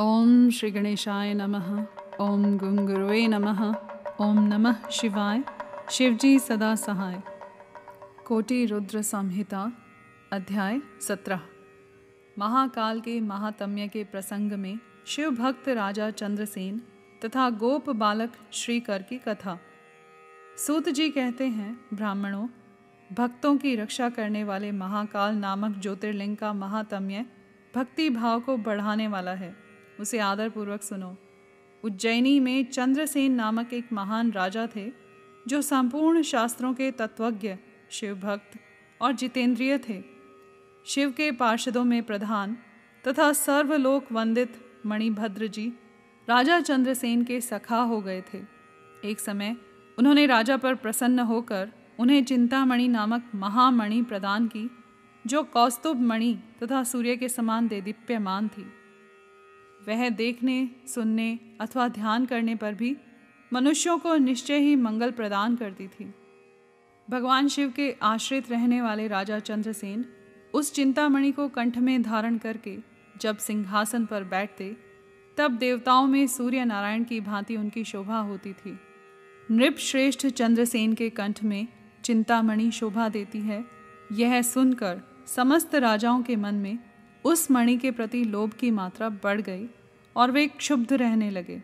ओम श्री गणेशाय नमः, ओम गुंगुरुवे नमः, ओम नमः शिवाय, शिवजी सदा सहाय। कोटि रुद्र संहिता, अध्याय सत्रह। महाकाल के महात्म्य के प्रसंग में शिव भक्त राजा चंद्रसेन तथा गोप बालक श्रीकर की कथा। सूत जी कहते हैं, ब्राह्मणों, भक्तों की रक्षा करने वाले महाकाल नामक ज्योतिर्लिंग का महात्म्य भक्ति भाव को बढ़ाने वाला है। उसे आदरपूर्वक सुनो। उज्जैनी में चंद्रसेन नामक एक महान राजा थे, जो संपूर्ण शास्त्रों के तत्वज्ञ शिव भक्त और जितेंद्रिय थे। शिव के पार्षदों में प्रधान तथा सर्वलोक वंदित मणिभद्र जी राजा चंद्रसेन के सखा हो गए थे। एक समय उन्होंने राजा पर प्रसन्न होकर उन्हें चिंतामणि नामक महामणि प्रदान की, जो कौस्तुभ मणि तथा सूर्य के समान देदीप्यमान थी। वह देखने, सुनने अथवा ध्यान करने पर भी मनुष्यों को निश्चय ही मंगल प्रदान करती थी। भगवान शिव के आश्रित रहने वाले राजा चंद्रसेन उस चिंतामणि को कंठ में धारण करके जब सिंहासन पर बैठते, तब देवताओं में सूर्य नारायण की भांति उनकी शोभा होती थी। नृप श्रेष्ठ चंद्रसेन के कंठ में चिंतामणि शोभा देती है, यह सुनकर समस्त राजाओं के मन में उस मणि के प्रति लोभ की मात्रा बढ़ गई। और वे क्षुब्ध रहने लगे।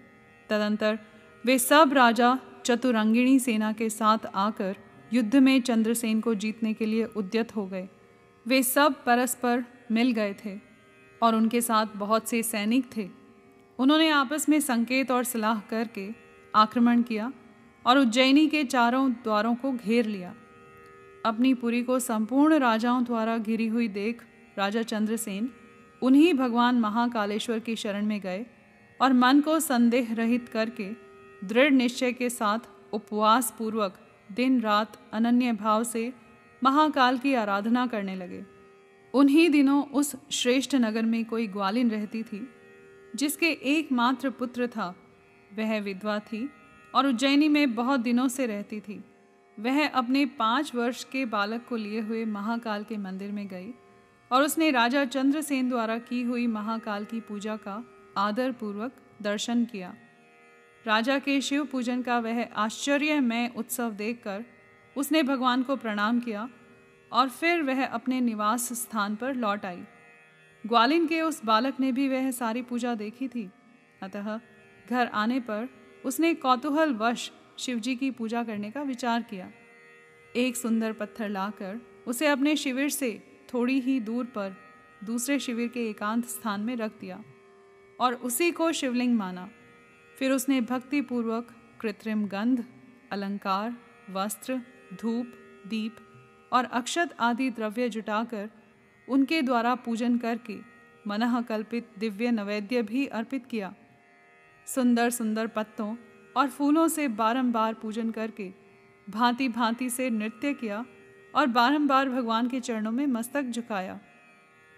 तदंतर वे सब राजा चतुरंगिणी सेना के साथ आकर युद्ध में चंद्रसेन को जीतने के लिए उद्यत हो गए। वे सब परस्पर मिल गए थे और उनके साथ बहुत से सैनिक थे। उन्होंने आपस में संकेत और सलाह करके आक्रमण किया और उज्जैनी के चारों द्वारों को घेर लिया। अपनी पुरी को संपूर्ण राजाओं द्वारा घिरी हुई देख राजा चंद्रसेन उन्हीं भगवान महाकालेश्वर की शरण में गए और मन को संदेह रहित करके दृढ़ निश्चय के साथ उपवास पूर्वक दिन रात अनन्य भाव से महाकाल की आराधना करने लगे। उन्हीं दिनों उस श्रेष्ठ नगर में कोई ग्वालिन रहती थी, जिसके एकमात्र पुत्र था, वह विधवा थी और उज्जैनी में बहुत दिनों से रहती थी। वह अपने पाँच वर्ष के बालक को लिए हुए महाकाल के मंदिर में गई और उसने राजा चंद्रसेन द्वारा की हुई महाकाल की पूजा का आदर पूर्वक दर्शन किया। राजा के शिव पूजन का वह आश्चर्यमय उत्सव देखकर उसने भगवान को प्रणाम किया और फिर वह अपने निवास स्थान पर लौट आई। ग्वालिन के उस बालक ने भी वह सारी पूजा देखी थी। अतः घर आने पर उसने कौतूहल वश शिवजी की पूजा करने का विचार किया। एक सुंदर पत्थर लाकर उसे अपने शिविर से थोड़ी ही दूर पर दूसरे शिविर के एकांत स्थान में रख दिया और उसी को शिवलिंग माना। फिर उसने भक्तिपूर्वक कृत्रिम गंध, अलंकार, वस्त्र, धूप, दीप और अक्षत आदि द्रव्य जुटाकर उनके द्वारा पूजन करके मनः कल्पित दिव्य नैवेद्य भी अर्पित किया। सुंदर सुंदर पत्तों और फूलों से बारंबार पूजन करके भांति भांति से नृत्य किया और बारंबार भगवान के चरणों में मस्तक झुकाया।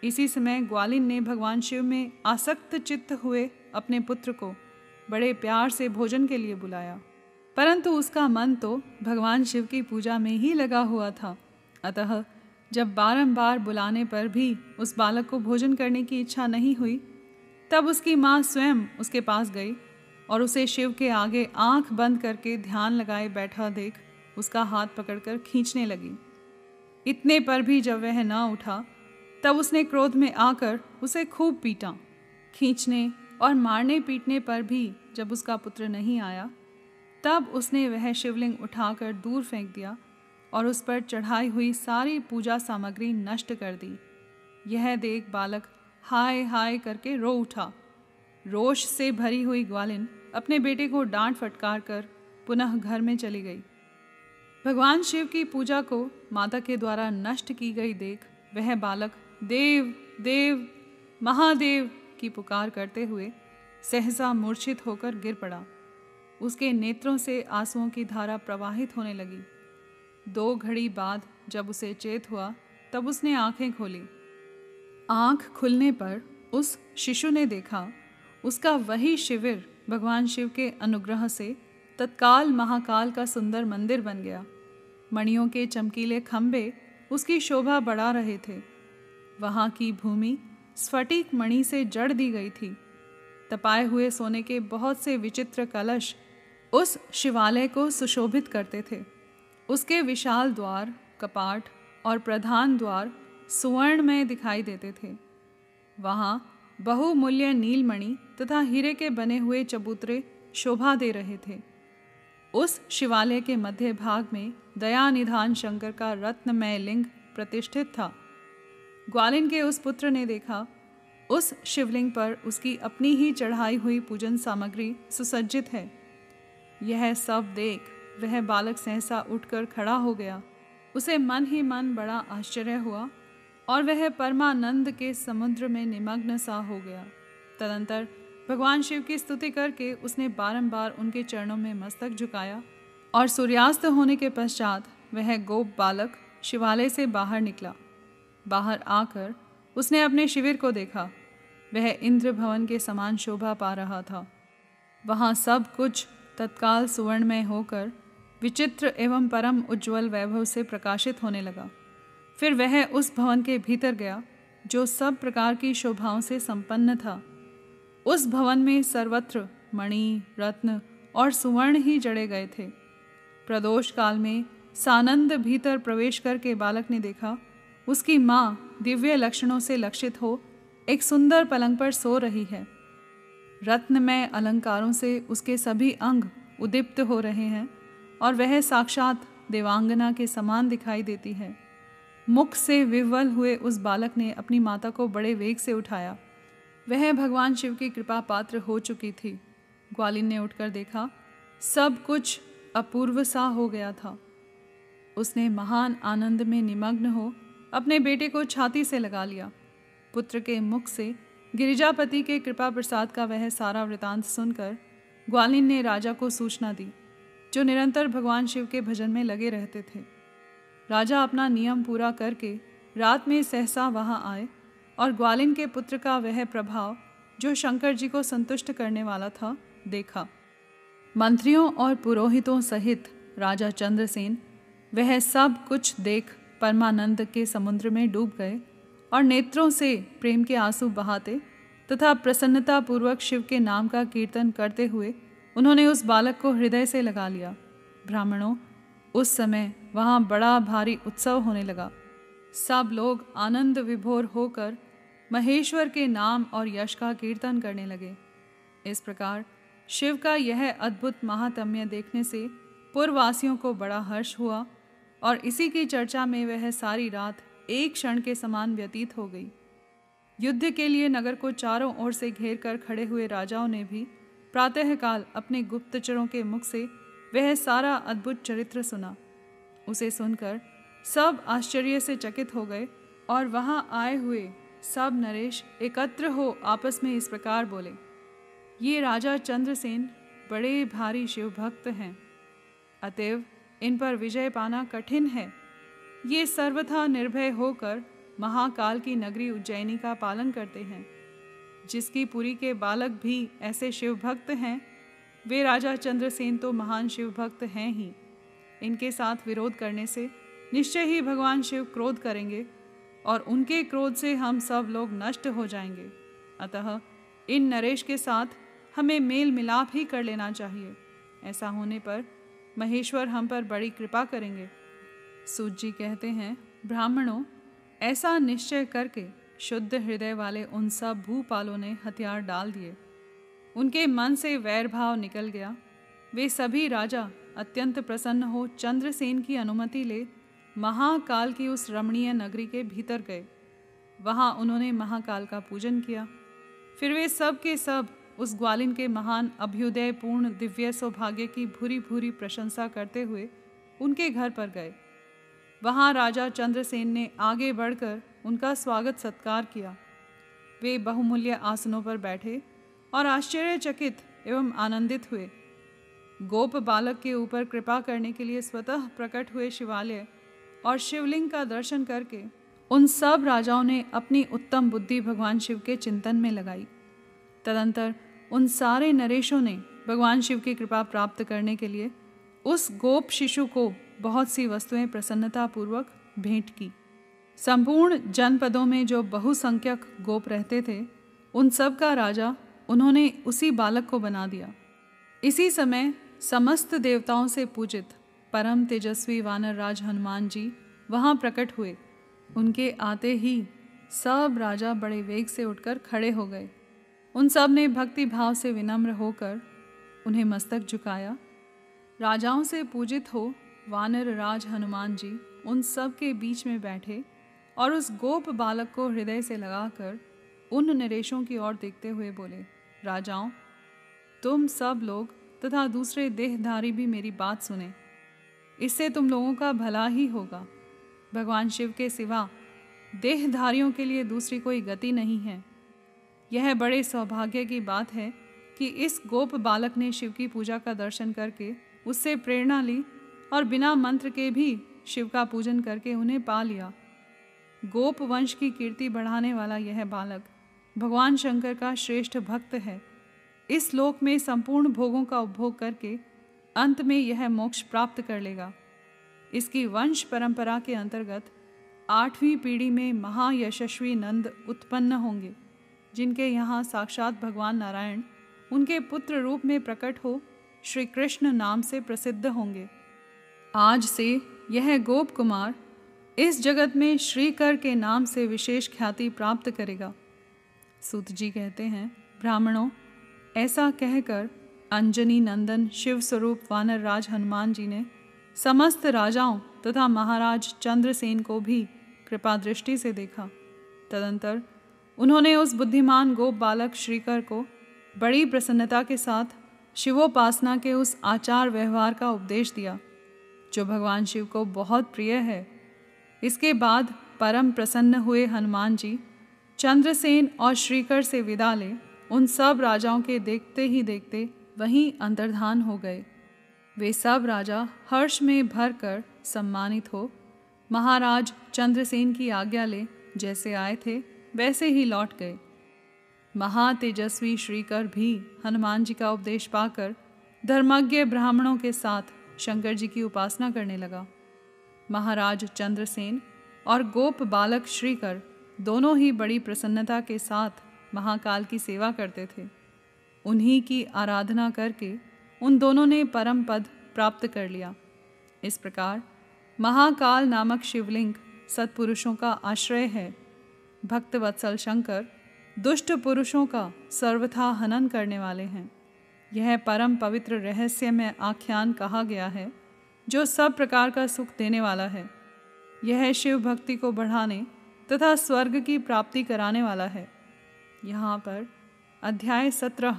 इसी समय ग्वालिन ने भगवान शिव में आसक्त चित्त हुए अपने पुत्र को बड़े प्यार से भोजन के लिए बुलाया। परंतु उसका मन तो भगवान शिव की पूजा में ही लगा हुआ था। अतः जब बारंबार बुलाने पर भी उस बालक को भोजन करने की इच्छा नहीं हुई, तब उसकी माँ स्वयं उसके पास गई और उसे शिव के आगे आँख बंद करके ध्यान लगाए बैठा देख उसका हाथ पकड़कर खींचने लगी। इतने पर भी जब वह ना उठा, तब उसने क्रोध में आकर उसे खूब पीटा। खींचने और मारने पीटने पर भी जब उसका पुत्र नहीं आया, तब उसने वह शिवलिंग उठाकर दूर फेंक दिया और उस पर चढ़ाई हुई सारी पूजा सामग्री नष्ट कर दी। यह देख बालक हाय हाय करके रो उठा। रोष से भरी हुई ग्वालिन अपने बेटे को डांट फटकार कर पुनः घर में चली गई। भगवान शिव की पूजा को माता के द्वारा नष्ट की गई देख वह बालक देव देव, महादेव की पुकार करते हुए सहसा मूर्छित होकर गिर पड़ा। उसके नेत्रों से आंसुओं की धारा प्रवाहित होने लगी। दो घड़ी बाद जब उसे चेत हुआ, तब उसने आँखें खोली। आँख खुलने पर उस शिशु ने देखा, उसका वही शिविर भगवान शिव के अनुग्रह से तत्काल महाकाल का सुंदर मंदिर बन गया। मणियों के चमकीले खंभे उसकी शोभा बढ़ा रहे थे। वहाँ की भूमि स्फटिक मणि से जड़ दी गई थी। तपाए हुए सोने के बहुत से विचित्र कलश उस शिवालय को सुशोभित करते थे। उसके विशाल द्वार, कपाट और प्रधान द्वार सुवर्ण में दिखाई देते थे। वहाँ बहुमूल्य नीलमणि तथा हीरे के बने हुए चबूतरे शोभा दे रहे थे। उस शिवालय के मध्य भाग में दया निधान शंकर का रत्नमय लिंग प्रतिष्ठित था। ग्वालिन के उस पुत्र ने देखा, उस शिवलिंग पर उसकी अपनी ही चढ़ाई हुई पूजन सामग्री सुसज्जित है। यह सब देख वह बालक सहसा उठकर खड़ा हो गया। उसे मन ही मन बड़ा आश्चर्य हुआ और वह परमानंद के समुद्र में निमग्न सा हो गया। तदंतर भगवान शिव की स्तुति करके उसने बारंबार उनके चरणों में मस्तक झुकाया और सूर्यास्त होने के पश्चात वह गोप बालक शिवालय से बाहर निकला। बाहर आकर उसने अपने शिविर को देखा। वह इंद्र भवन के समान शोभा पा रहा था। वहाँ सब कुछ तत्काल सुवर्णमय होकर विचित्र एवं परम उज्ज्वल वैभव से प्रकाशित होने लगा। फिर वह उस भवन के भीतर गया, जो सब प्रकार की शोभाओं से संपन्न था। उस भवन में सर्वत्र मणि, रत्न और सुवर्ण ही जड़े गए थे। प्रदोष काल में सानंद भीतर प्रवेश करके बालक ने देखा, उसकी माँ दिव्य लक्षणों से लक्षित हो एक सुंदर पलंग पर सो रही है। रत्नमय अलंकारों से उसके सभी अंग उदीप्त हो रहे हैं और वह साक्षात देवांगना के समान दिखाई देती है। मुख से विवल हुए उस बालक ने अपनी माता को बड़े वेग से उठाया। वह भगवान शिव की कृपा पात्र हो चुकी थी। ग्वालिन ने उठकर देखा, सब कुछ अपूर्व सा हो गया था। उसने महान आनंद में निमग्न हो अपने बेटे को छाती से लगा लिया। पुत्र के मुख से गिरिजापति के कृपा प्रसाद का वह सारा वृतांत सुनकर ग्वालिन ने राजा को सूचना दी, जो निरंतर भगवान शिव के भजन में लगे रहते थे। राजा अपना नियम पूरा करके रात में सहसा वहाँ आए और ग्वालिन के पुत्र का वह प्रभाव, जो शंकर जी को संतुष्ट करने वाला था, देखा। मंत्रियों और पुरोहितों सहित राजा चंद्रसेन, वह सब कुछ देख परमानंद के समुद्र में डूब गए और नेत्रों से प्रेम के आँसू बहाते तथा प्रसन्नता पूर्वक शिव के नाम का कीर्तन करते हुए उन्होंने उस बालक को हृदय से लगा लिया। ब्राह्मणों, उस समय वहाँ बड़ा भारी उत्सव होने लगा। सब लोग आनंद विभोर होकर महेश्वर के नाम और यश का कीर्तन करने लगे। इस प्रकार शिव का यह अद्भुत महात्म्य देखने से पूर्ववासियों को बड़ा हर्ष हुआ और इसी की चर्चा में वह सारी रात एक क्षण के समान व्यतीत हो गई। युद्ध के लिए नगर को चारों ओर से घेर कर खड़े हुए राजाओं ने भी प्रातःकाल अपने गुप्तचरों के मुख से वह सारा अद्भुत चरित्र सुना। उसे सुनकर सब आश्चर्य से चकित हो गए और वहाँ आए हुए सब नरेश एकत्र हो आपस में इस प्रकार बोले, ये राजा चंद्रसेन बड़े भारी शिव भक्त हैं। अतएव इन पर विजय पाना कठिन है। ये सर्वथा निर्भय होकर महाकाल की नगरी उज्जैनी का पालन करते हैं। जिसकी पुरी के बालक भी ऐसे शिव भक्त हैं, वे राजा चंद्रसेन तो महान शिव भक्त हैं ही। इनके साथ विरोध करने से निश्चय ही भगवान शिव क्रोध करेंगे और उनके क्रोध से हम सब लोग नष्ट हो जाएँगे। अतः इन नरेश के साथ हमें मेल मिलाप ही कर लेना चाहिए। ऐसा होने पर महेश्वर हम पर बड़ी कृपा करेंगे। सूत जी कहते हैं, ब्राह्मणों, ऐसा निश्चय करके शुद्ध हृदय वाले उन सब भूपालों ने हथियार डाल दिए। उनके मन से वैर भाव निकल गया। वे सभी राजा अत्यंत प्रसन्न हो चंद्रसेन की अनुमति ले महाकाल की उस रमणीय नगरी के भीतर गए। वहाँ उन्होंने महाकाल का पूजन किया। फिर वे सब के सब उस ग्वालिन के महान अभ्युदयपूर्ण दिव्य सौभाग्य की भूरी भूरी प्रशंसा करते हुए उनके घर पर गए। वहाँ राजा चंद्रसेन ने आगे बढ़कर उनका स्वागत सत्कार किया। वे बहुमूल्य आसनों पर बैठे और आश्चर्यचकित एवं आनंदित हुए। गोप बालक के ऊपर कृपा करने के लिए स्वतः प्रकट हुए शिवालय और शिवलिंग का दर्शन करके उन सब राजाओं ने अपनी उत्तम बुद्धि भगवान शिव के चिंतन में लगाई। तदंतर उन सारे नरेशों ने भगवान शिव की कृपा प्राप्त करने के लिए उस गोप शिशु को बहुत सी वस्तुएँ प्रसन्नतापूर्वक भेंट की। संपूर्ण जनपदों में जो बहुसंख्यक गोप रहते थे, उन सब का राजा उन्होंने उसी बालक को बना दिया। इसी समय समस्त देवताओं से पूजित परम तेजस्वी वानर राज हनुमान जी वहाँ प्रकट हुए। उनके आते ही सब राजा बड़े वेग से उठकर खड़े हो गए। उन सबने भक्ति भाव से विनम्र होकर उन्हें मस्तक झुकाया। राजाओं से पूजित हो वानर राज हनुमान जी उन सब के बीच में बैठे और उस गोप बालक को हृदय से लगाकर उन नरेशों की ओर देखते हुए बोले, राजाओं, तुम सब लोग तथा दूसरे देहधारी भी मेरी बात सुने। इससे तुम लोगों का भला ही होगा। भगवान शिव के सिवा देहधारियों के लिए दूसरी कोई गति नहीं है। यह बड़े सौभाग्य की बात है कि इस गोप बालक ने शिव की पूजा का दर्शन करके उससे प्रेरणा ली और बिना मंत्र के भी शिव का पूजन करके उन्हें पा लिया। गोप वंश की कीर्ति बढ़ाने वाला यह बालक भगवान शंकर का श्रेष्ठ भक्त है। इस लोक में संपूर्ण भोगों का उपभोग करके अंत में यह मोक्ष प्राप्त कर लेगा। इसकी वंश परंपरा के अंतर्गत आठवीं पीढ़ी में महायशस्वी नंद उत्पन्न होंगे, जिनके यहाँ साक्षात भगवान नारायण उनके पुत्र रूप में प्रकट हो श्री कृष्ण नाम से प्रसिद्ध होंगे। आज से यह गोप कुमार इस जगत में श्रीकर के नाम से विशेष ख्याति प्राप्त करेगा। सूत जी कहते हैं, ब्राह्मणों, ऐसा कहकर अंजनी नंदन, शिव स्वरूप, वानर राज हनुमान जी ने समस्त राजाओं तथा महाराज चंद्रसेन को भी कृपा दृष्टि से देखा। तदंतर उन्होंने उस बुद्धिमान गोप बालक श्रीकर को बड़ी प्रसन्नता के साथ शिवोपासना के उस आचार व्यवहार का उपदेश दिया, जो भगवान शिव को बहुत प्रिय है। इसके बाद परम प्रसन्न हुए हनुमान जी चंद्रसेन और श्रीकर से विदा ले, उन सब राजाओं के देखते ही देखते वहीं अंतर्धान हो गए। वे सब राजा हर्ष में भर कर सम्मानित हो। महाराज चंद्रसेन की आज्ञा ले, जैसे आए थे, वैसे ही लौट गए। महातेजस्वी श्रीकर भी हनुमान जी का उपदेश पाकर धर्मज्ञ ब्राह्मणों के साथ शंकर जी की उपासना करने लगा। महाराज चंद्रसेन और गोप बालक श्रीकर दोनों ही बड़ी प्रसन्नता के साथ महाकाल की सेवा करते थे। उन्हीं की आराधना करके उन दोनों ने परम पद प्राप्त कर लिया। इस प्रकार महाकाल नामक शिवलिंग सत्पुरुषों का आश्रय है। भक्त वत्सल शंकर दुष्ट पुरुषों का सर्वथा हनन करने वाले हैं। यह परम पवित्र रहस्य में आख्यान कहा गया है, जो सब प्रकार का सुख देने वाला है। यह शिव भक्ति को बढ़ाने तथा स्वर्ग की प्राप्ति कराने वाला है। यहाँ पर अध्याय सत्रह